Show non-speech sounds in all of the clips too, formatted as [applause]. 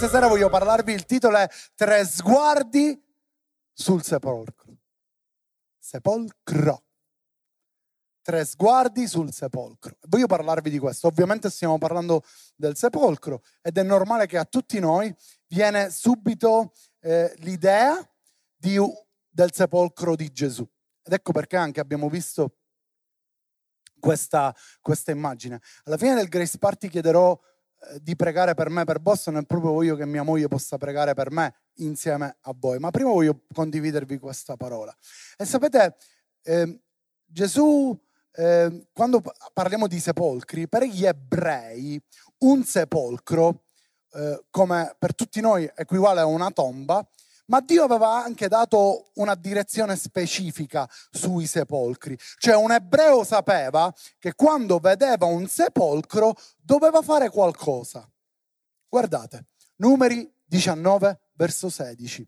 questa sera voglio parlarvi, il titolo è Tre sguardi sul sepolcro. Sepolcro. Tre sguardi sul sepolcro. Voglio parlarvi di questo. Ovviamente stiamo parlando del sepolcro ed è normale che a tutti noi viene subito eh, l'idea di, del sepolcro di Gesù. Ed ecco perché anche abbiamo visto questa, questa immagine. Alla fine del Grace Party chiederò di pregare per me, per Boston, e proprio voglio che mia moglie possa pregare per me insieme a voi. Ma prima voglio condividervi questa parola. E sapete, eh, Gesù, eh, quando parliamo di sepolcri, per gli ebrei un sepolcro, eh, come per tutti noi equivale a una tomba, ma Dio aveva anche dato una direzione specifica sui sepolcri. Cioè un ebreo sapeva che quando vedeva un sepolcro doveva fare qualcosa. Guardate, numeri 19, verso 16.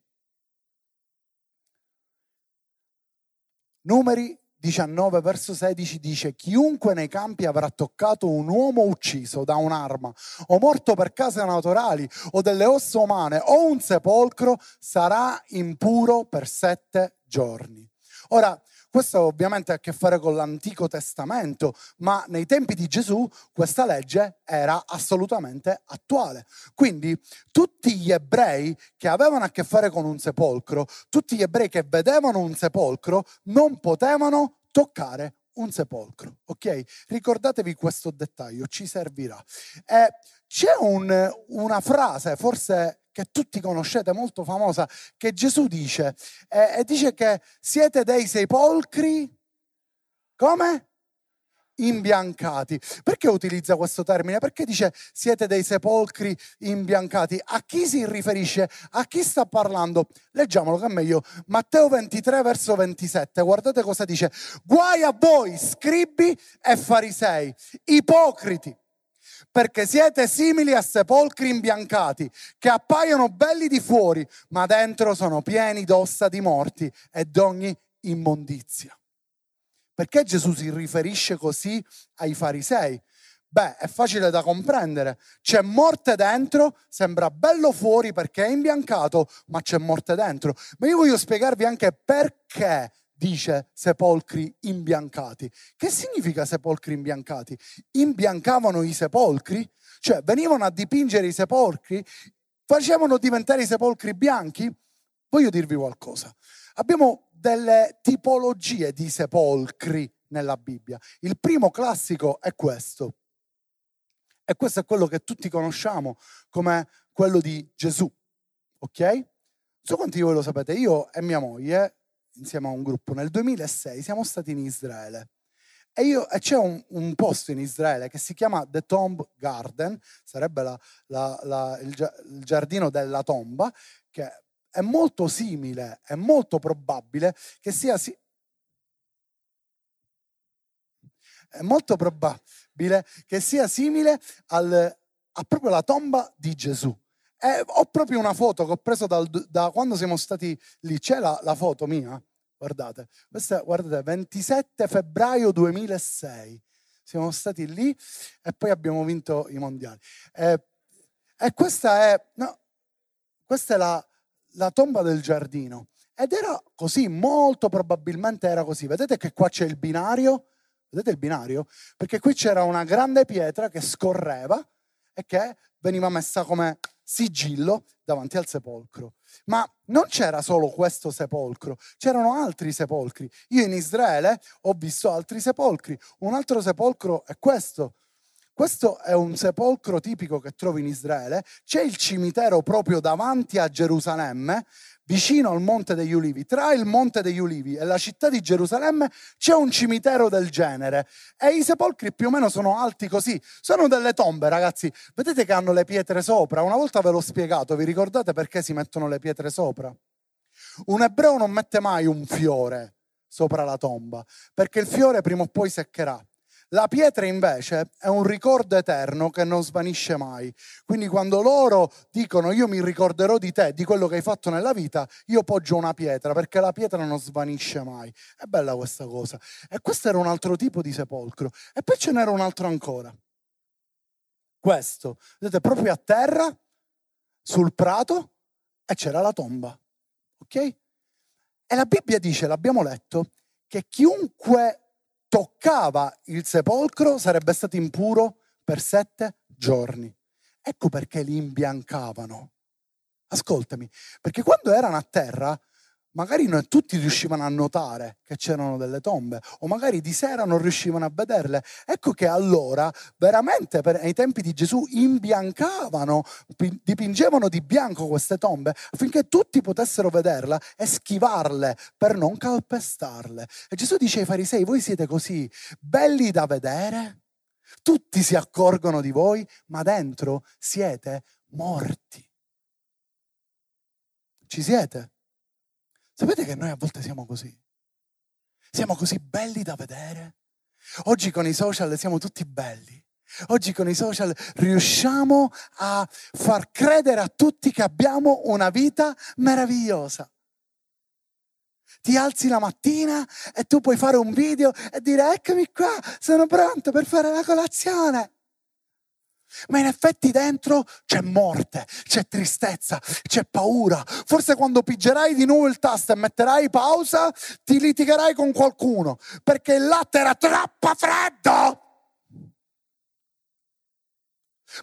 Numeri 19 verso 16 dice chiunque nei campi avrà toccato un uomo ucciso da un'arma o morto per case naturali o delle ossa umane o un sepolcro sarà impuro per sette giorni. Ora, questo ovviamente ha a che fare con l'Antico Testamento, ma nei tempi di Gesù questa legge era assolutamente attuale. Quindi tutti gli ebrei che avevano a che fare con un sepolcro, tutti gli ebrei che vedevano un sepolcro, non potevano toccare un sepolcro. Ok? Ricordatevi questo dettaglio, ci servirà. Eh, c'è un, una frase, forse che tutti conoscete, molto famosa, che Gesù dice, eh, e dice che siete dei sepolcri, come? imbiancati. Perché utilizza questo termine? Perché dice siete dei sepolcri imbiancati? A chi si riferisce? A chi sta parlando? Leggiamolo che è meglio. Matteo 23 verso 27. Guardate cosa dice. Guai a voi, scribi e farisei, ipocriti perché siete simili a sepolcri imbiancati, che appaiono belli di fuori, ma dentro sono pieni d'ossa di morti e d'ogni immondizia. Perché Gesù si riferisce così ai farisei? Beh, è facile da comprendere. C'è morte dentro, sembra bello fuori perché è imbiancato, ma c'è morte dentro. Ma io voglio spiegarvi anche perché dice sepolcri imbiancati. Che significa sepolcri imbiancati? Imbiancavano i sepolcri? Cioè venivano a dipingere i sepolcri? Facevano diventare i sepolcri bianchi? Voglio dirvi qualcosa. Abbiamo delle tipologie di sepolcri nella Bibbia. Il primo classico è questo. E questo è quello che tutti conosciamo come quello di Gesù. Ok? So quanti di voi lo sapete, io e mia moglie insieme a un gruppo nel 2006 siamo stati in Israele. E, io, e c'è un, un, posto in Israele che si chiama The Tomb Garden, sarebbe la, la, la, il, il giardino della tomba, che è molto simile, è molto probabile che sia sì, è molto probabile che sia simile al, a proprio la tomba di Gesù. Eh, ho proprio una foto che ho preso dal, da quando siamo stati lì. C'è la, la foto mia? Guardate, questa guardate, 27 febbraio 2006. Siamo stati lì e poi abbiamo vinto i mondiali. Eh, e questa è, no, questa è la, la tomba del giardino. Ed era così, molto probabilmente era così. Vedete che qua c'è il binario? Vedete il binario? Perché qui c'era una grande pietra che scorreva e che veniva messa come sigillo davanti al sepolcro. Ma non c'era solo questo sepolcro, c'erano altri sepolcri. Io in Israele ho visto altri sepolcri. Un altro sepolcro è questo. Questo è un sepolcro tipico che trovi in Israele. C'è il cimitero proprio davanti a Gerusalemme vicino al Monte degli Ulivi, tra il Monte degli Ulivi e la città di Gerusalemme c'è un cimitero del genere. E i sepolcri più o meno sono alti così, sono delle tombe ragazzi, vedete che hanno le pietre sopra, una volta ve l'ho spiegato, vi ricordate perché si mettono le pietre sopra? Un ebreo non mette mai un fiore sopra la tomba, perché il fiore prima o poi seccherà. La pietra invece è un ricordo eterno che non svanisce mai. Quindi quando loro dicono io mi ricorderò di te, di quello che hai fatto nella vita, io poggio una pietra perché la pietra non svanisce mai. È bella questa cosa. E questo era un altro tipo di sepolcro. E poi ce n'era un altro ancora. Questo, vedete, proprio a terra sul prato e c'era la tomba. Ok? E la Bibbia dice, l'abbiamo letto, che chiunque toccava il sepolcro sarebbe stato impuro per sette giorni. Ecco perché li imbiancavano. Ascoltami, perché quando erano a terra magari non tutti riuscivano a notare che c'erano delle tombe o magari di sera non riuscivano a vederle. Ecco che allora veramente per, ai tempi di Gesù imbiancavano, dipingevano di bianco queste tombe affinché tutti potessero vederla e schivarle per non calpestarle. E Gesù dice ai farisei, voi siete così belli da vedere, tutti si accorgono di voi, ma dentro siete morti. Ci siete? Sapete che noi a volte siamo così? Siamo così belli da vedere. Oggi con i social siamo tutti belli. Oggi con i social riusciamo a far credere a tutti che abbiamo una vita meravigliosa. Ti alzi la mattina e tu puoi fare un video e dire eccomi qua, sono pronto per fare la colazione. Ma in effetti dentro c'è morte, c'è tristezza, c'è paura. Forse quando pigerai di nuovo il tasto e metterai pausa, ti litigherai con qualcuno perché il latte era troppo freddo.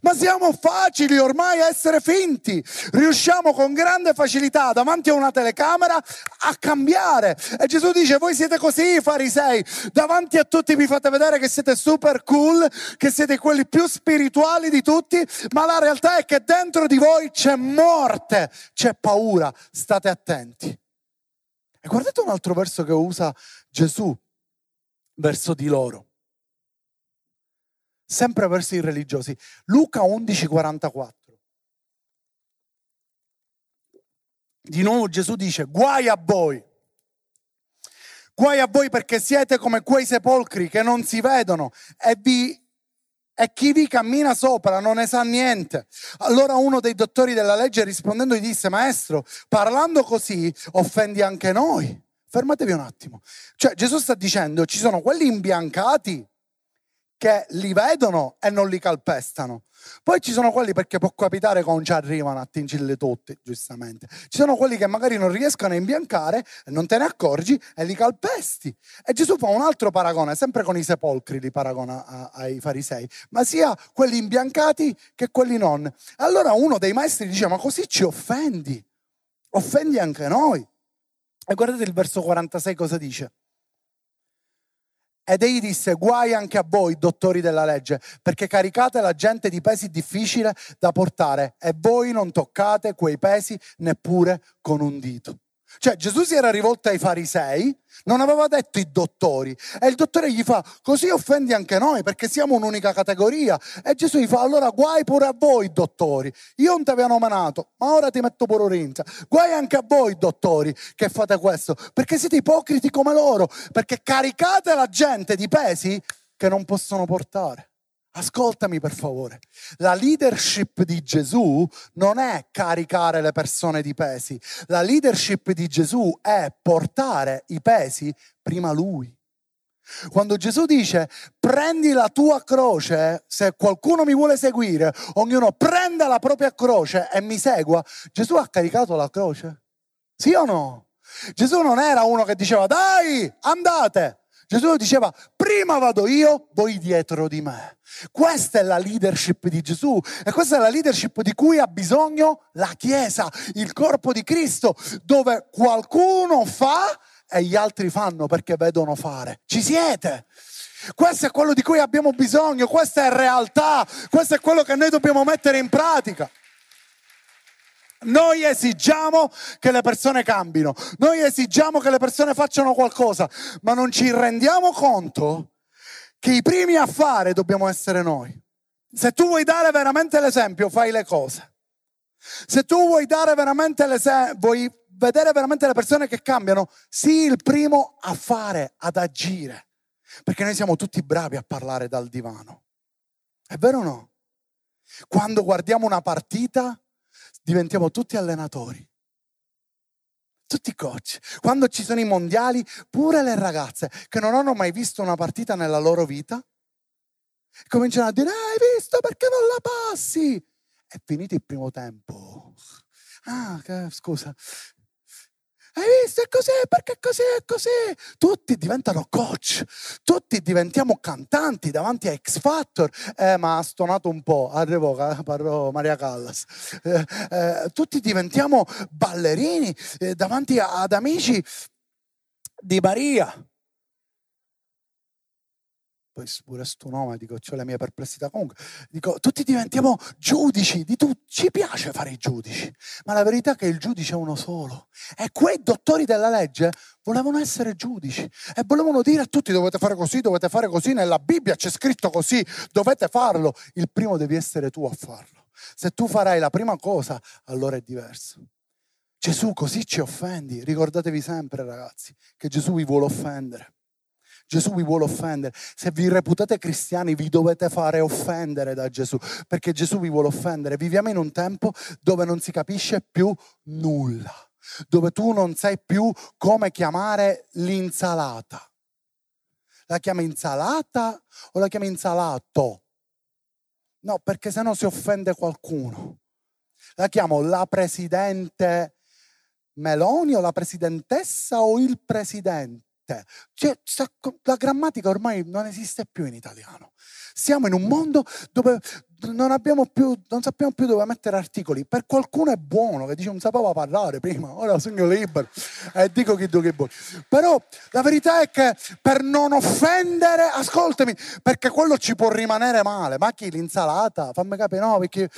Ma siamo facili ormai a essere finti. Riusciamo con grande facilità davanti a una telecamera a cambiare. E Gesù dice, voi siete così farisei, davanti a tutti vi fate vedere che siete super cool, che siete quelli più spirituali di tutti, ma la realtà è che dentro di voi c'è morte, c'è paura. State attenti. E guardate un altro verso che usa Gesù verso di loro sempre verso i religiosi. Luca 11:44. Di nuovo Gesù dice, guai a voi. Guai a voi perché siete come quei sepolcri che non si vedono e, vi, e chi vi cammina sopra non ne sa niente. Allora uno dei dottori della legge rispondendo gli disse, maestro, parlando così offendi anche noi. Fermatevi un attimo. Cioè Gesù sta dicendo, ci sono quelli imbiancati che li vedono e non li calpestano. Poi ci sono quelli perché può capitare che non ci arrivano a tingille tutti, giustamente. Ci sono quelli che magari non riescono a imbiancare e non te ne accorgi e li calpesti. E Gesù fa un altro paragone, sempre con i sepolcri li paragona a, ai farisei, ma sia quelli imbiancati che quelli non. Allora uno dei maestri dice, ma così ci offendi, offendi anche noi. E guardate il verso 46 cosa dice. Ed egli disse, guai anche a voi, dottori della legge, perché caricate la gente di pesi difficili da portare e voi non toccate quei pesi neppure con un dito. Cioè Gesù si era rivolto ai farisei, non aveva detto i dottori e il dottore gli fa così offendi anche noi perché siamo un'unica categoria e Gesù gli fa allora guai pure a voi dottori, io non ti avevo nominato ma ora ti metto pure Orinza, guai anche a voi dottori che fate questo perché siete ipocriti come loro, perché caricate la gente di pesi che non possono portare. Ascoltami per favore, la leadership di Gesù non è caricare le persone di pesi, la leadership di Gesù è portare i pesi prima lui. Quando Gesù dice prendi la tua croce, se qualcuno mi vuole seguire, ognuno prenda la propria croce e mi segua, Gesù ha caricato la croce? Sì o no? Gesù non era uno che diceva dai, andate, Gesù diceva, prima vado io, voi dietro di me. Questa è la leadership di Gesù e questa è la leadership di cui ha bisogno la Chiesa, il corpo di Cristo, dove qualcuno fa e gli altri fanno perché vedono fare. Ci siete? Questo è quello di cui abbiamo bisogno, questa è realtà, questo è quello che noi dobbiamo mettere in pratica. Noi esigiamo che le persone cambino, noi esigiamo che le persone facciano qualcosa, ma non ci rendiamo conto che i primi a fare dobbiamo essere noi. Se tu vuoi dare veramente l'esempio, fai le cose. Se tu vuoi dare veramente l'esempio, vuoi vedere veramente le persone che cambiano, sii il primo a fare, ad agire. Perché noi siamo tutti bravi a parlare dal divano. È vero o no? Quando guardiamo una partita, diventiamo tutti allenatori, tutti coach. Quando ci sono i mondiali, pure le ragazze che non hanno mai visto una partita nella loro vita, cominciano a dire, hai visto perché non la passi? È finito il primo tempo. Ah, scusa, hai visto? È così, perché così, è così. Tutti diventano coach, tutti diventiamo cantanti davanti a X Factor. Eh, ma ha stonato un po', arrivo, parlo Maria Callas. Eh, eh, tutti diventiamo ballerini eh, davanti ad amici di Maria poi pure sto nome, dico, ho le mie perplessità. Comunque, dico, tutti diventiamo giudici di tutto. Ci piace fare i giudici, ma la verità è che il giudice è uno solo. E quei dottori della legge volevano essere giudici e volevano dire a tutti dovete fare così, dovete fare così, nella Bibbia c'è scritto così, dovete farlo. Il primo devi essere tu a farlo. Se tu farai la prima cosa, allora è diverso. Gesù così ci offendi. Ricordatevi sempre, ragazzi, che Gesù vi vuole offendere. Gesù vi vuole offendere. Se vi reputate cristiani vi dovete fare offendere da Gesù, perché Gesù vi vuole offendere. Viviamo in un tempo dove non si capisce più nulla, dove tu non sai più come chiamare l'insalata. La chiami insalata o la chiami insalato? No, perché se no si offende qualcuno. La chiamo la presidente Meloni o la presidentessa o il presidente? Te. Cioè, la grammatica ormai non esiste più in italiano. Siamo in un mondo dove non, più, non, sappiamo più dove mettere articoli. Per qualcuno è buono, che dice non sapeva parlare prima, [laughs] ora sono libero e dico chi tu che vuoi. Però la verità è che per non offendere, ascoltami, perché quello ci può rimanere male. Ma chi l'insalata? Fammi capire, no, perché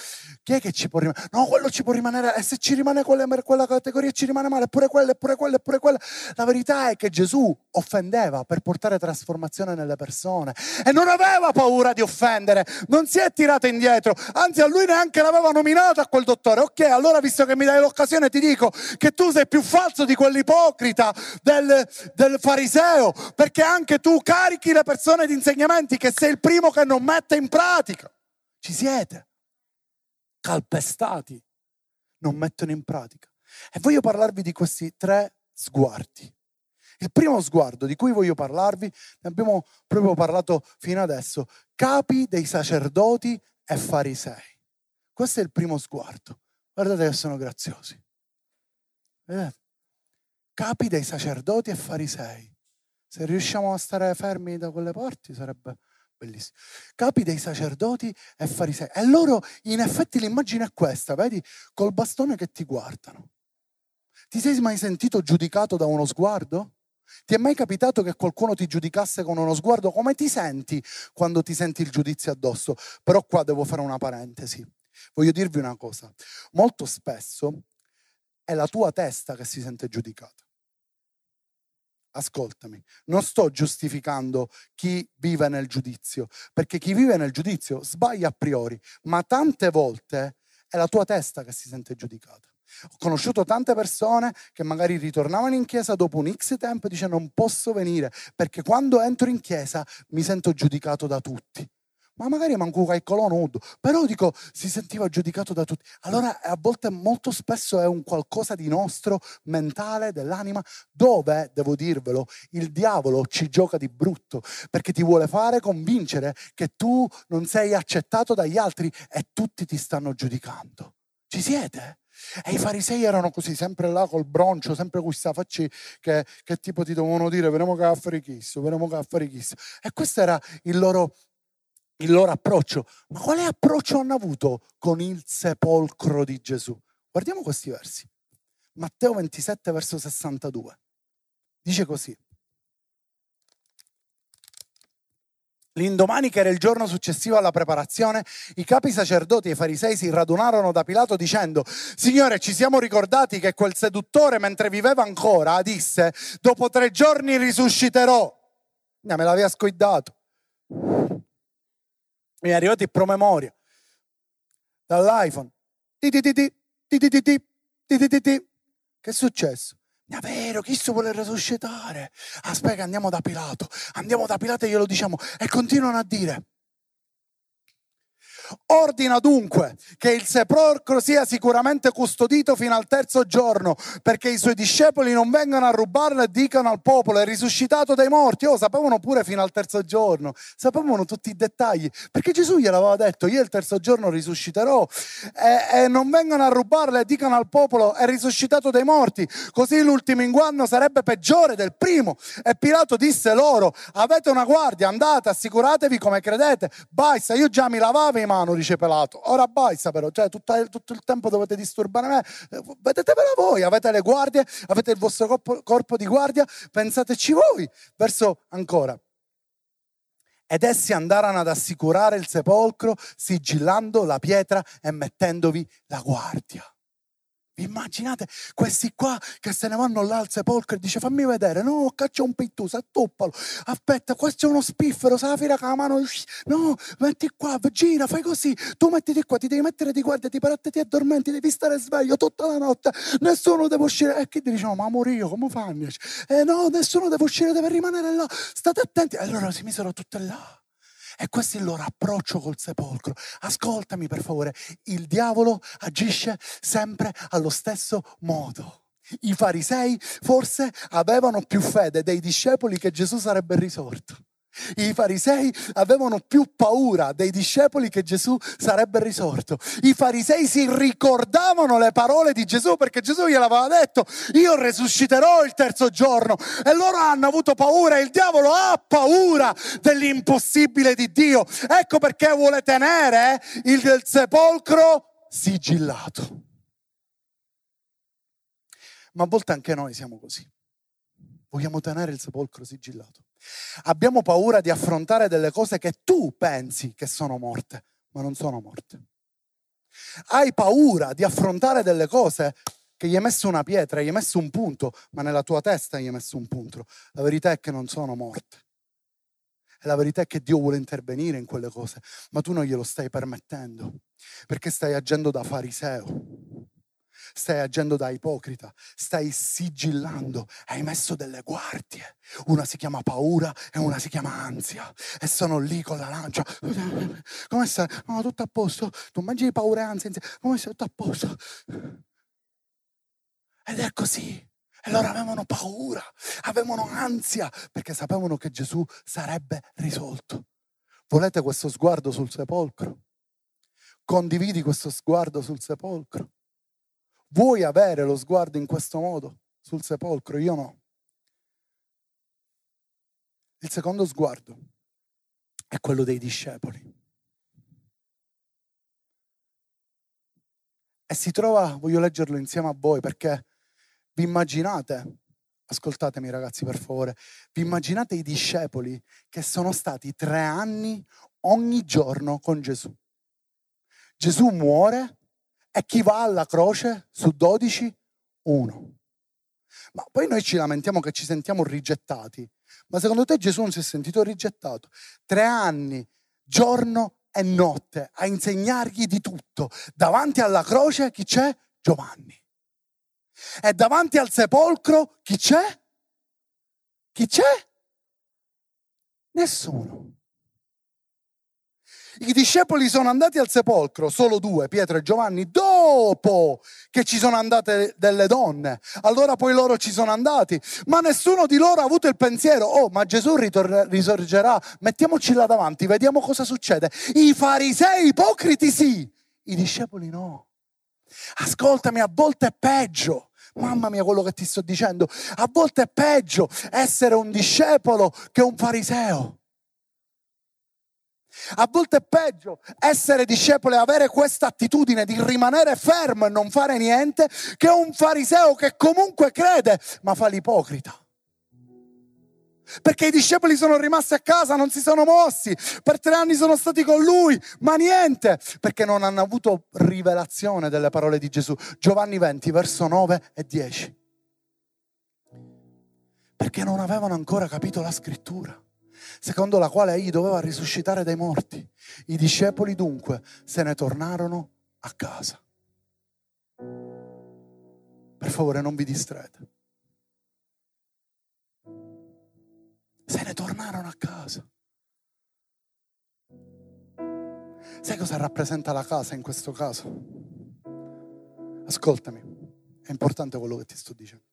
chi è che ci può rimanere? No, quello ci può rimanere, e se ci rimane quella, quella categoria ci rimane male, pure quella, pure quella, pure quella. La verità è che Gesù offendeva per portare trasformazione nelle persone e non aveva paura di offendere, non si è tirato indietro, anzi a lui neanche l'aveva nominato a quel dottore. Ok, allora visto che mi dai l'occasione ti dico che tu sei più falso di quell'ipocrita del, del fariseo, perché anche tu carichi le persone di insegnamenti che sei il primo che non mette in pratica. Ci siete calpestati, non mettono in pratica. E voglio parlarvi di questi tre sguardi. Il primo sguardo di cui voglio parlarvi, ne abbiamo proprio parlato fino adesso, capi dei sacerdoti e farisei. Questo è il primo sguardo. Guardate che sono graziosi. Vedete? Capi dei sacerdoti e farisei. Se riusciamo a stare fermi da quelle parti sarebbe bellissimo. Capi dei sacerdoti e farisei. E loro, in effetti, l'immagine è questa, vedi? Col bastone che ti guardano. Ti sei mai sentito giudicato da uno sguardo? Ti è mai capitato che qualcuno ti giudicasse con uno sguardo? Come ti senti quando ti senti il giudizio addosso? Però qua devo fare una parentesi. Voglio dirvi una cosa. Molto spesso è la tua testa che si sente giudicata. Ascoltami, non sto giustificando chi vive nel giudizio, perché chi vive nel giudizio sbaglia a priori, ma tante volte è la tua testa che si sente giudicata. Ho conosciuto tante persone che magari ritornavano in chiesa dopo un X tempo e dicono non posso venire perché quando entro in chiesa mi sento giudicato da tutti. Ma magari manco qualche nudo, però dico si sentiva giudicato da tutti. Allora a volte molto spesso è un qualcosa di nostro, mentale, dell'anima, dove, devo dirvelo, il diavolo ci gioca di brutto perché ti vuole fare convincere che tu non sei accettato dagli altri e tutti ti stanno giudicando. Ci siete? E i farisei erano così, sempre là col broncio, sempre questa faccia che, che, tipo ti dovevano dire, veniamo che a fare chisso, veniamo che a fare chisso. E questo era il loro, il loro approccio. Ma quale approccio hanno avuto con il sepolcro di Gesù? Guardiamo questi versi. Matteo 27, verso 62. Dice così. L'indomani, che era il giorno successivo alla preparazione, i capi sacerdoti e i farisei si radunarono da Pilato dicendo, Signore, ci siamo ricordati che quel seduttore, mentre viveva ancora, disse, dopo tre giorni risusciterò. No, me l'aveva scoidato. Mi è arrivato il promemoria dall'iPhone. Che è successo? È vero, chi si vuole risuscitare? Aspetta, andiamo da Pilato. Andiamo da Pilato e glielo diciamo. E continuano a dire. Ordina dunque che il sepolcro sia sicuramente custodito fino al terzo giorno, perché i suoi discepoli non vengano a rubarlo e dicano al popolo è risuscitato dai morti. Oh, sapevano pure fino al terzo giorno, sapevano tutti i dettagli, perché Gesù gliel'aveva detto, io il terzo giorno risusciterò e, e non vengano a rubarlo e dicano al popolo è risuscitato dai morti, così l'ultimo inguanno sarebbe peggiore del primo. E Pilato disse loro, avete una guardia, andate, assicuratevi come credete. Baissa, io già mi lavavo in mano, dice Pilato. Ora baissa però, cioè tutto, tutto il tempo dovete disturbare me. Vedetevela voi, avete le guardie, avete il vostro corpo, corpo di guardia, pensateci voi. Verso ancora. Ed essi andarono ad assicurare il sepolcro, sigillando la pietra e mettendovi la guardia. Immaginate questi qua che se ne vanno là al sepolcro e dice fammi vedere, no, caccia un pittuso, attoppalo, aspetta, questo è uno spiffero, sa la fila con la mano, no, metti qua, gira, fai così, tu mettiti qua, ti devi mettere di guardia, ti parate, ti addormenti, devi stare sveglio tutta la notte, nessuno deve uscire, e chi ti dice, ma amore io, come fanno? Eh no, nessuno deve uscire, deve rimanere là, state attenti, e allora si misero tutte là. E questo è il loro approccio col sepolcro. Ascoltami per favore, il diavolo agisce sempre allo stesso modo. I farisei forse avevano più fede dei discepoli che Gesù sarebbe risorto. I farisei avevano più paura dei discepoli che Gesù sarebbe risorto. I farisei si ricordavano le parole di Gesù perché Gesù gliel'aveva detto, io resusciterò il terzo giorno. E loro hanno avuto paura, il diavolo ha paura dell'impossibile di Dio. Ecco perché vuole tenere il sepolcro sigillato. Ma a volte anche noi siamo così. Vogliamo tenere il sepolcro sigillato. Abbiamo paura di affrontare delle cose che tu pensi che sono morte, ma non sono morte. Hai paura di affrontare delle cose che gli hai messo una pietra, gli hai messo un punto, ma nella tua testa gli hai messo un punto. La verità è che non sono morte. E la verità è che Dio vuole intervenire in quelle cose, ma tu non glielo stai permettendo, perché stai agendo da fariseo stai agendo da ipocrita, stai sigillando, hai messo delle guardie. Una si chiama paura e una si chiama ansia. E sono lì con la lancia. Come stai? No, tutto a posto. Tu mangi paura e ansia. Come stai? Tutto a posto. Ed è così. E loro avevano paura, avevano ansia, perché sapevano che Gesù sarebbe risolto. Volete questo sguardo sul sepolcro? Condividi questo sguardo sul sepolcro? Vuoi avere lo sguardo in questo modo sul sepolcro? Io no. Il secondo sguardo è quello dei discepoli. E si trova, voglio leggerlo insieme a voi perché vi immaginate, ascoltatemi ragazzi per favore, vi immaginate i discepoli che sono stati tre anni ogni giorno con Gesù. Gesù muore, e chi va alla croce su 12? Uno. Ma poi noi ci lamentiamo che ci sentiamo rigettati. Ma secondo te Gesù non si è sentito rigettato? Tre anni, giorno e notte, a insegnargli di tutto. Davanti alla croce chi c'è? Giovanni. E davanti al sepolcro chi c'è? Chi c'è? Nessuno. I discepoli sono andati al sepolcro, solo due, Pietro e Giovanni, dopo che ci sono andate delle donne. Allora poi loro ci sono andati, ma nessuno di loro ha avuto il pensiero, oh ma Gesù ritor- risorgerà, mettiamoci là davanti, vediamo cosa succede. I farisei ipocriti sì, i discepoli no. Ascoltami, a volte è peggio. Mamma mia quello che ti sto dicendo, a volte è peggio essere un discepolo che un fariseo. A volte è peggio essere discepolo e avere questa attitudine di rimanere fermo e non fare niente che un fariseo che comunque crede ma fa l'ipocrita. Perché i discepoli sono rimasti a casa, non si sono mossi, per tre anni sono stati con lui, ma niente, perché non hanno avuto rivelazione delle parole di Gesù. Giovanni 20, verso 9 e 10. Perché non avevano ancora capito la scrittura secondo la quale egli doveva risuscitare dai morti. I discepoli dunque se ne tornarono a casa. Per favore non vi distraete. Se ne tornarono a casa. Sai cosa rappresenta la casa in questo caso? Ascoltami, è importante quello che ti sto dicendo.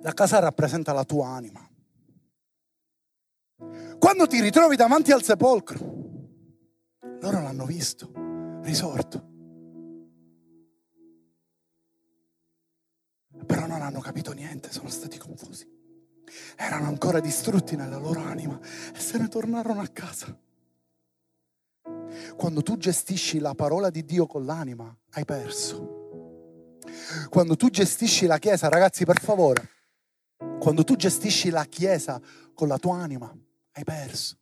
La casa rappresenta la tua anima. Quando ti ritrovi davanti al sepolcro, loro l'hanno visto, risorto. Però non hanno capito niente, sono stati confusi. Erano ancora distrutti nella loro anima e se ne tornarono a casa. Quando tu gestisci la parola di Dio con l'anima, hai perso. Quando tu gestisci la Chiesa, ragazzi, per favore, quando tu gestisci la Chiesa con la tua anima, hai perso.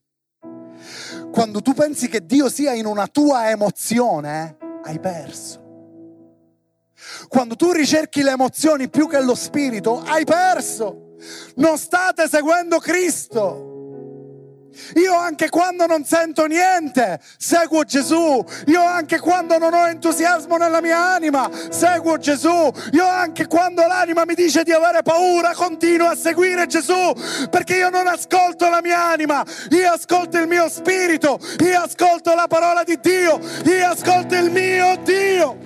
Quando tu pensi che Dio sia in una tua emozione, hai perso. Quando tu ricerchi le emozioni più che lo spirito, hai perso. Non state seguendo Cristo. Io anche quando non sento niente, seguo Gesù. Io anche quando non ho entusiasmo nella mia anima, seguo Gesù. Io anche quando l'anima mi dice di avere paura, continuo a seguire Gesù, perché io non ascolto la mia anima, io ascolto il mio spirito, io ascolto la parola di Dio, io ascolto il mio Dio.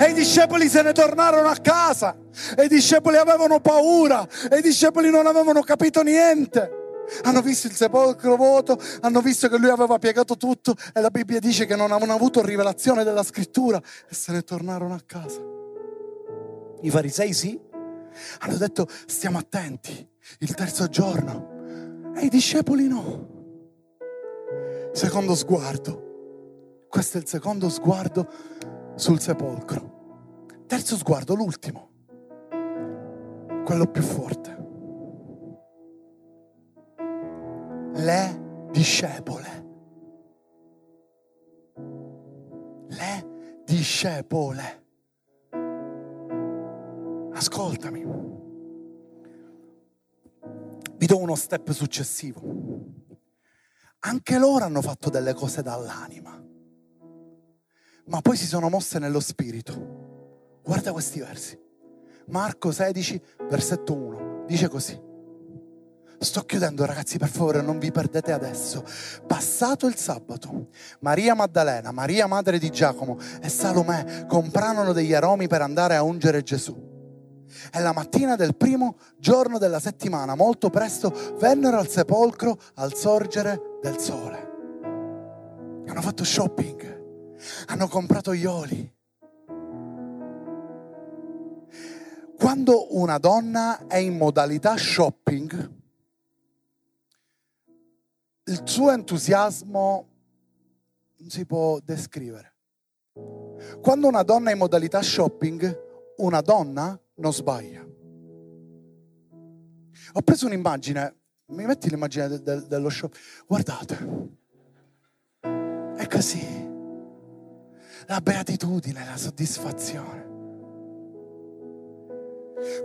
E i discepoli se ne tornarono a casa. E i discepoli avevano paura. E i discepoli non avevano capito niente. Hanno visto il sepolcro vuoto, hanno visto che lui aveva piegato tutto e la Bibbia dice che non avevano avuto rivelazione della scrittura e se ne tornarono a casa. I farisei sì, hanno detto stiamo attenti, il terzo giorno e i discepoli no. Secondo sguardo, questo è il secondo sguardo sul sepolcro. Terzo sguardo, l'ultimo, quello più forte. Le discepole. Le discepole. Ascoltami. Vi do uno step successivo. Anche loro hanno fatto delle cose dall'anima ma poi si sono mosse nello spirito. Guarda questi versi. Marco 16, versetto 1, dice così. Sto chiudendo ragazzi, per favore, non vi perdete adesso. Passato il sabato, Maria Maddalena, Maria madre di Giacomo e Salomè comprarono degli aromi per andare a ungere Gesù. E la mattina del primo giorno della settimana, molto presto, vennero al sepolcro al sorgere del sole. Hanno fatto shopping hanno comprato gli oli. Quando una donna è in modalità shopping, il suo entusiasmo non si può descrivere. Quando una donna è in modalità shopping, una donna non sbaglia. Ho preso un'immagine, mi metti l'immagine de- de- dello shopping? Guardate, è così la beatitudine, la soddisfazione.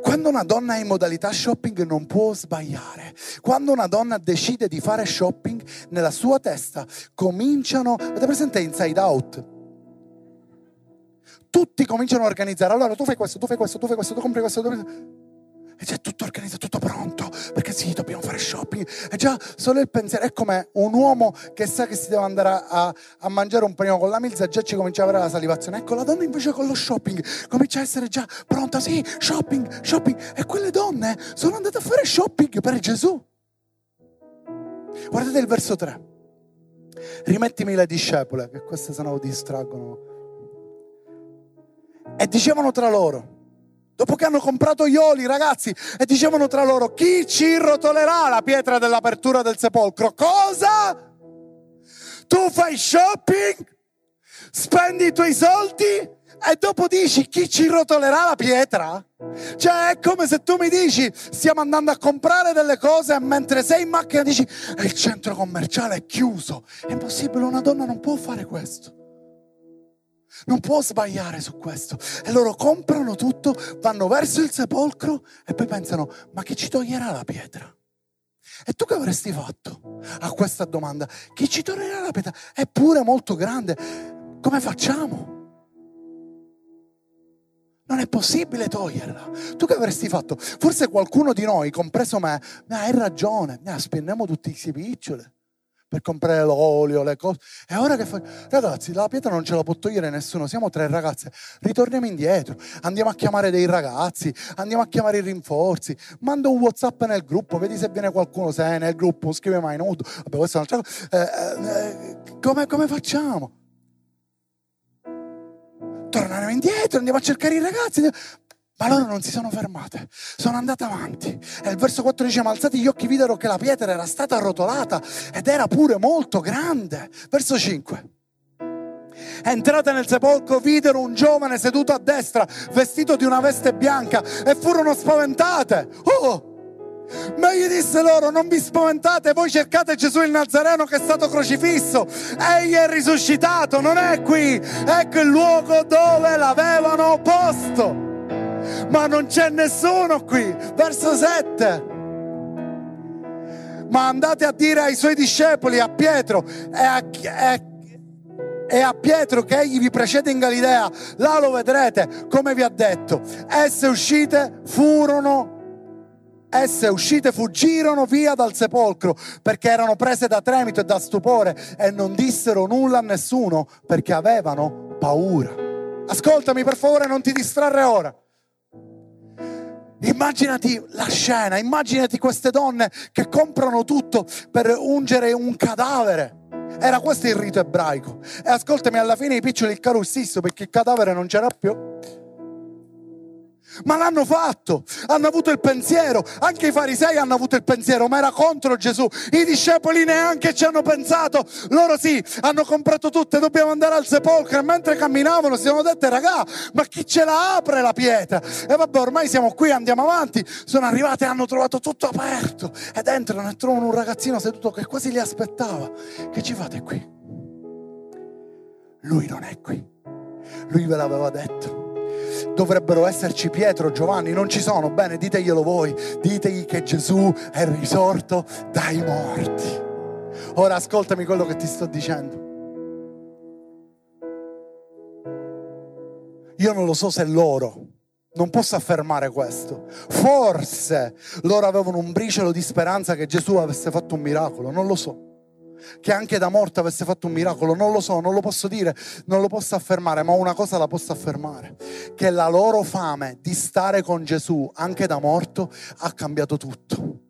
Quando una donna è in modalità shopping non può sbagliare. Quando una donna decide di fare shopping, nella sua testa cominciano, avete presente Inside Out? Tutti cominciano a organizzare. Allora tu fai questo, tu fai questo, tu fai questo, tu compri questo. Tu fai questo e c'è tutto organizzato, tutto pronto, perché sì, dobbiamo fare shopping. È già solo il pensiero, è come un uomo che sa che si deve andare a, a mangiare un panino con la milza, già ci comincia a avere la salivazione. Ecco, la donna invece con lo shopping comincia a essere già pronta, sì, shopping, shopping. E quelle donne sono andate a fare shopping per Gesù. Guardate il verso 3. Rimettimi le discepole, che queste se no distraggono. E dicevano tra loro, Dopo che hanno comprato gli oli, ragazzi, e dicevano tra loro, chi ci rotolerà la pietra dell'apertura del sepolcro? Cosa? Tu fai shopping? Spendi i tuoi soldi? E dopo dici chi ci rotolerà la pietra? Cioè è come se tu mi dici stiamo andando a comprare delle cose mentre sei in macchina dici il centro commerciale è chiuso. È impossibile, una donna non può fare questo. Non può sbagliare su questo. E loro comprano tutto, vanno verso il sepolcro e poi pensano, ma chi ci toglierà la pietra? E tu che avresti fatto a questa domanda? Chi ci toglierà la pietra? È molto grande. Come facciamo? Non è possibile toglierla. Tu che avresti fatto? Forse qualcuno di noi, compreso me, hai ragione, ne spendiamo tutti questi piccioli per comprare l'olio, le cose. E ora che fai? Ragazzi, la pietra non ce la può togliere nessuno, siamo tre ragazze. Ritorniamo indietro, andiamo a chiamare dei ragazzi, andiamo a chiamare i rinforzi. Manda un WhatsApp nel gruppo, vedi se viene qualcuno, se è nel gruppo, scrive mai nudo. Vabbè, questa è un'altra cosa. Eh, eh, come, come facciamo? Torniamo indietro, andiamo a cercare i ragazzi. Ma loro non si sono fermate, sono andate avanti. E il verso 4 dice: Ma alzati gli occhi, videro che la pietra era stata arrotolata ed era pure molto grande. Verso 5. Entrate nel sepolcro, videro un giovane seduto a destra, vestito di una veste bianca, e furono spaventate. Oh! Ma gli disse loro: Non vi spaventate, voi cercate Gesù il Nazareno che è stato crocifisso. Egli è risuscitato, non è qui. Ecco il luogo dove l'avevano posto ma non c'è nessuno qui. Verso 7. Ma andate a dire ai suoi discepoli, a Pietro e a, e, e a Pietro che egli vi precede in Galilea, là lo vedrete, come vi ha detto. Esse uscite furono esse uscite fuggirono via dal sepolcro perché erano prese da tremito e da stupore e non dissero nulla a nessuno perché avevano paura. Ascoltami per favore, non ti distrarre ora. Immaginati la scena, immaginati queste donne che comprano tutto per ungere un cadavere. Era questo il rito ebraico. E ascoltami, alla fine i piccoli il carussisto perché il cadavere non c'era più ma l'hanno fatto, hanno avuto il pensiero, anche i farisei hanno avuto il pensiero, ma era contro Gesù. I discepoli neanche ci hanno pensato, loro sì, hanno comprato tutte, dobbiamo andare al sepolcro. E mentre camminavano si sono dette, raga, ma chi ce la apre la pietra? E vabbè, ormai siamo qui, andiamo avanti. Sono arrivate e hanno trovato tutto aperto. Ed entrano e trovano un ragazzino seduto che quasi li aspettava. Che ci fate qui? Lui non è qui. Lui ve l'aveva detto dovrebbero esserci Pietro, Giovanni, non ci sono, bene, diteglielo voi, ditegli che Gesù è risorto dai morti. Ora ascoltami quello che ti sto dicendo. Io non lo so se loro, non posso affermare questo, forse loro avevano un briciolo di speranza che Gesù avesse fatto un miracolo, non lo so che anche da morto avesse fatto un miracolo, non lo so, non lo posso dire, non lo posso affermare, ma una cosa la posso affermare, che la loro fame di stare con Gesù anche da morto ha cambiato tutto.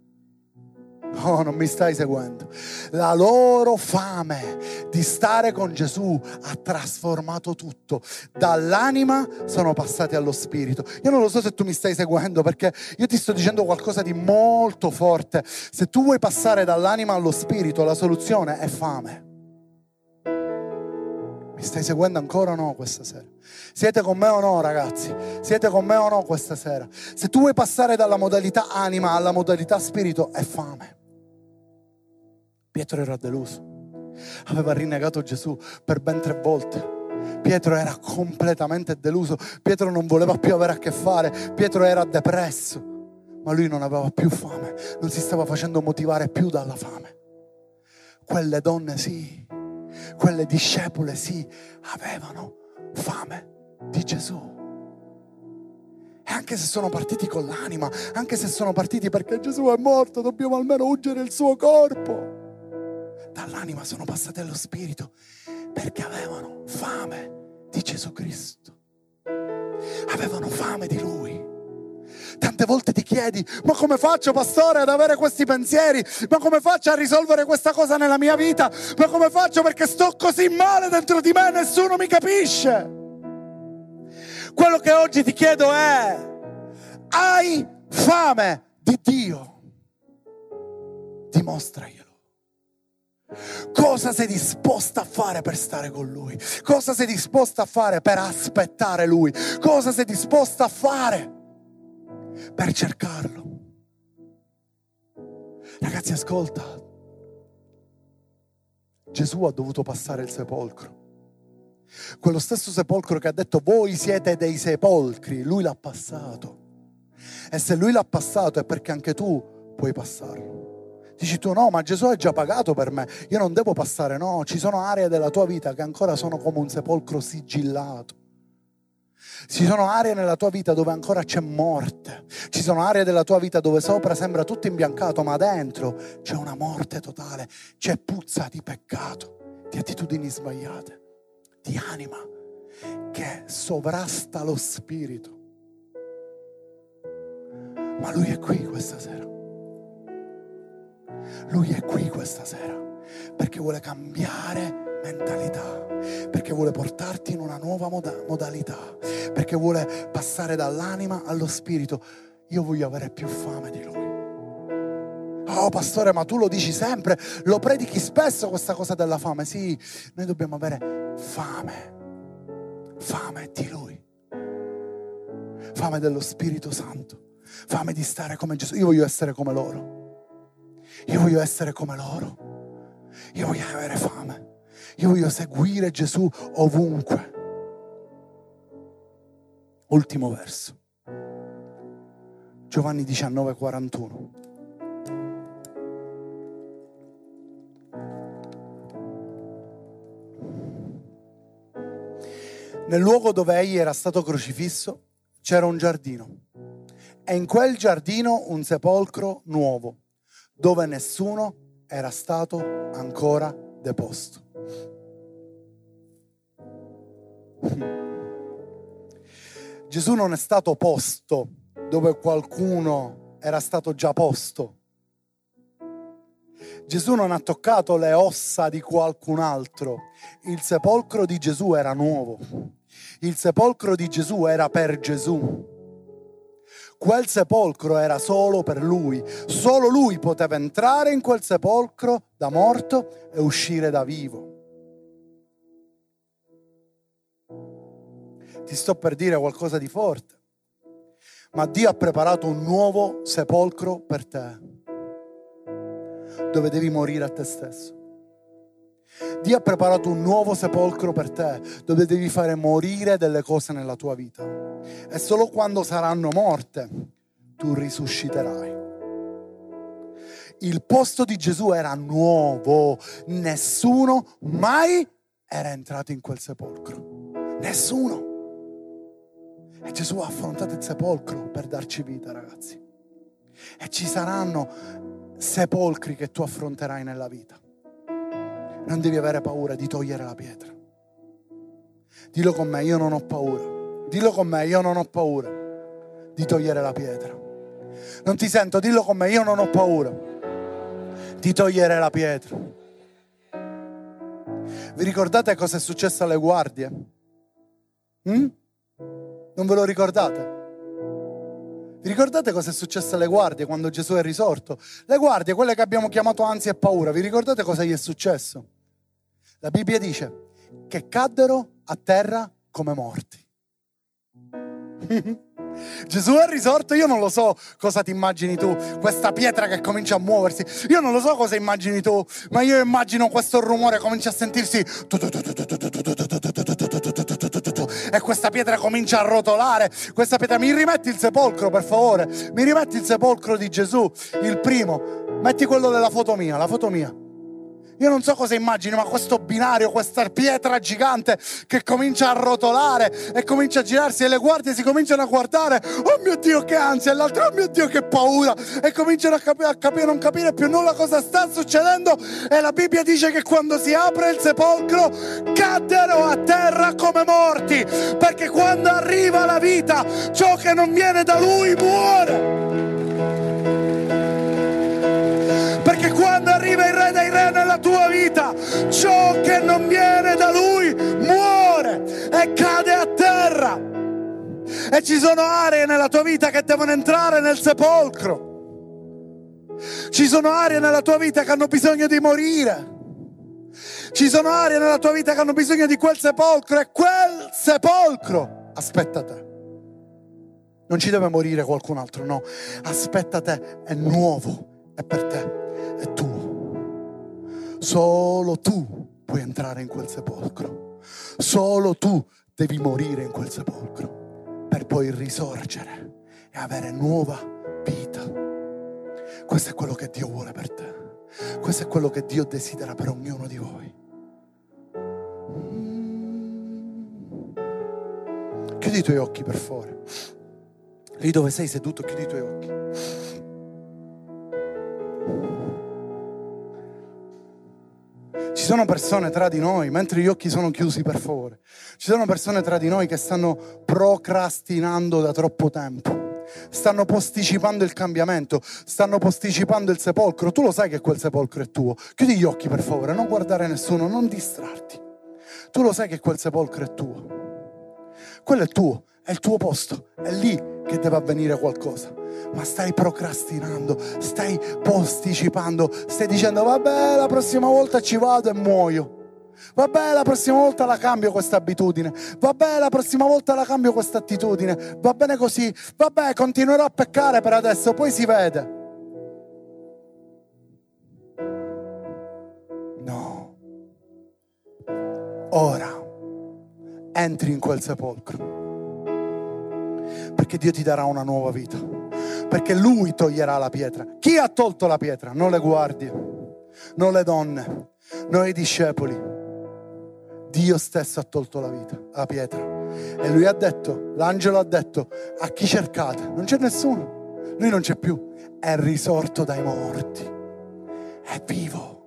Oh, non mi stai seguendo. La loro fame di stare con Gesù ha trasformato tutto. Dall'anima sono passati allo spirito. Io non lo so se tu mi stai seguendo perché io ti sto dicendo qualcosa di molto forte. Se tu vuoi passare dall'anima allo spirito, la soluzione è fame. Mi stai seguendo ancora o no questa sera? Siete con me o no, ragazzi? Siete con me o no questa sera? Se tu vuoi passare dalla modalità anima alla modalità spirito, è fame. Pietro era deluso. Aveva rinnegato Gesù per ben tre volte. Pietro era completamente deluso. Pietro non voleva più avere a che fare. Pietro era depresso. Ma lui non aveva più fame. Non si stava facendo motivare più dalla fame. Quelle donne sì. Quelle discepole sì. Avevano fame di Gesù. E anche se sono partiti con l'anima, anche se sono partiti perché Gesù è morto, dobbiamo almeno ungere il suo corpo dall'anima sono passate allo spirito perché avevano fame di Gesù Cristo. Avevano fame di Lui. Tante volte ti chiedi, ma come faccio pastore ad avere questi pensieri? Ma come faccio a risolvere questa cosa nella mia vita? Ma come faccio perché sto così male dentro di me e nessuno mi capisce? Quello che oggi ti chiedo è, hai fame di Dio? Dimostraglielo. Cosa sei disposta a fare per stare con Lui? Cosa sei disposta a fare per aspettare Lui? Cosa sei disposta a fare per cercarlo? Ragazzi, ascolta. Gesù ha dovuto passare il sepolcro. Quello stesso sepolcro che ha detto voi siete dei sepolcri, lui l'ha passato. E se lui l'ha passato è perché anche tu puoi passarlo. Dici tu no, ma Gesù ha già pagato per me, io non devo passare, no, ci sono aree della tua vita che ancora sono come un sepolcro sigillato. Ci sono aree nella tua vita dove ancora c'è morte. Ci sono aree della tua vita dove sopra sembra tutto imbiancato, ma dentro c'è una morte totale. C'è puzza di peccato, di attitudini sbagliate, di anima che sovrasta lo spirito. Ma lui è qui questa sera. Lui è qui questa sera perché vuole cambiare mentalità, perché vuole portarti in una nuova moda- modalità, perché vuole passare dall'anima allo spirito. Io voglio avere più fame di lui. Oh pastore, ma tu lo dici sempre, lo predichi spesso questa cosa della fame. Sì, noi dobbiamo avere fame, fame di lui, fame dello Spirito Santo, fame di stare come Gesù. Io voglio essere come loro. Io voglio essere come loro. Io voglio avere fame. Io voglio seguire Gesù ovunque. Ultimo verso. Giovanni 19, 41. Nel luogo dove egli era stato crocifisso c'era un giardino e in quel giardino un sepolcro nuovo dove nessuno era stato ancora deposto. Gesù non è stato posto dove qualcuno era stato già posto. Gesù non ha toccato le ossa di qualcun altro. Il sepolcro di Gesù era nuovo. Il sepolcro di Gesù era per Gesù. Quel sepolcro era solo per lui. Solo lui poteva entrare in quel sepolcro da morto e uscire da vivo. Ti sto per dire qualcosa di forte, ma Dio ha preparato un nuovo sepolcro per te, dove devi morire a te stesso. Dio ha preparato un nuovo sepolcro per te, dove devi fare morire delle cose nella tua vita. E solo quando saranno morte tu risusciterai. Il posto di Gesù era nuovo, nessuno mai era entrato in quel sepolcro. Nessuno. E Gesù ha affrontato il sepolcro per darci vita, ragazzi. E ci saranno sepolcri che tu affronterai nella vita non devi avere paura di togliere la pietra. Dillo con me, io non ho paura. Dillo con me, io non ho paura di togliere la pietra. Non ti sento, dillo con me, io non ho paura di togliere la pietra. Vi ricordate cosa è successo alle guardie? Mm? Non ve lo ricordate? Vi ricordate cosa è successo alle guardie quando Gesù è risorto? Le guardie, quelle che abbiamo chiamato ansia e paura, vi ricordate cosa gli è successo? La Bibbia dice che caddero a terra come morti. [laughs] Gesù è risorto, io non lo so cosa ti immagini tu, questa pietra che comincia a muoversi, io non lo so cosa immagini tu, ma io immagino questo rumore comincia a sentirsi. E questa pietra comincia a rotolare, questa pietra, mi rimetti il sepolcro per favore, mi rimetti il sepolcro di Gesù, il primo, metti quello della foto mia, la foto mia. Io non so cosa immagini, ma questo binario, questa pietra gigante che comincia a rotolare e comincia a girarsi e le guardie si cominciano a guardare. Oh mio Dio, che ansia! E l'altro, oh mio Dio, che paura! E cominciano a, capire, a capire, non capire più nulla cosa sta succedendo. E la Bibbia dice che quando si apre il sepolcro caddero a terra come morti. Perché quando arriva la vita, ciò che non viene da lui muore. Dei Re nella tua vita, ciò che non viene da Lui muore e cade a terra. E ci sono aree nella tua vita che devono entrare nel sepolcro. Ci sono aree nella tua vita che hanno bisogno di morire. Ci sono aree nella tua vita che hanno bisogno di quel sepolcro e quel sepolcro aspetta te. Non ci deve morire qualcun altro, no. Aspetta te, è nuovo, è per te è tuo. Solo tu puoi entrare in quel sepolcro. Solo tu devi morire in quel sepolcro per poi risorgere e avere nuova vita. Questo è quello che Dio vuole per te. Questo è quello che Dio desidera per ognuno di voi. Chiudi i tuoi occhi per favore. Lì dove sei seduto, chiudi i tuoi occhi. Ci sono persone tra di noi, mentre gli occhi sono chiusi per favore, ci sono persone tra di noi che stanno procrastinando da troppo tempo. Stanno posticipando il cambiamento, stanno posticipando il sepolcro. Tu lo sai che quel sepolcro è tuo. Chiudi gli occhi per favore, non guardare nessuno, non distrarti. Tu lo sai che quel sepolcro è tuo. Quello è tuo, è il tuo posto, è lì che deve avvenire qualcosa. Ma stai procrastinando, stai posticipando, stai dicendo vabbè la prossima volta ci vado e muoio. Vabbè, la prossima volta la cambio questa abitudine. Vabbè, la prossima volta la cambio questa attitudine. Va bene così. Vabbè, continuerò a peccare per adesso, poi si vede. No. Ora entri in quel sepolcro. Perché Dio ti darà una nuova vita. Perché Lui toglierà la pietra. Chi ha tolto la pietra? Non le guardie, non le donne, non i discepoli. Dio stesso ha tolto la vita, la pietra. E lui ha detto, l'angelo ha detto, a chi cercate? Non c'è nessuno. Lui non c'è più. È risorto dai morti. È vivo.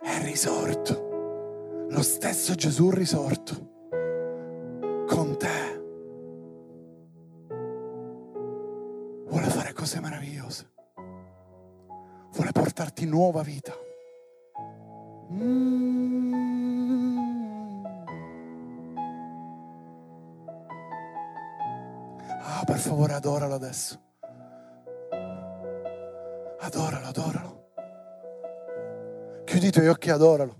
È risorto. Lo stesso Gesù risorto. Con te. Cose meravigliose. Vuole portarti nuova vita. Mm. Ah, per favore, adoralo adesso. Adoralo, adoralo. Chiudi i tuoi occhi adoralo.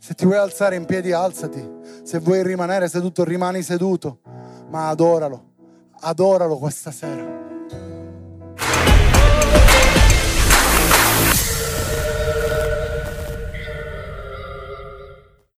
Se ti vuoi alzare in piedi, alzati. Se vuoi rimanere seduto, rimani seduto. Ma adoralo. Adoralo questa sera.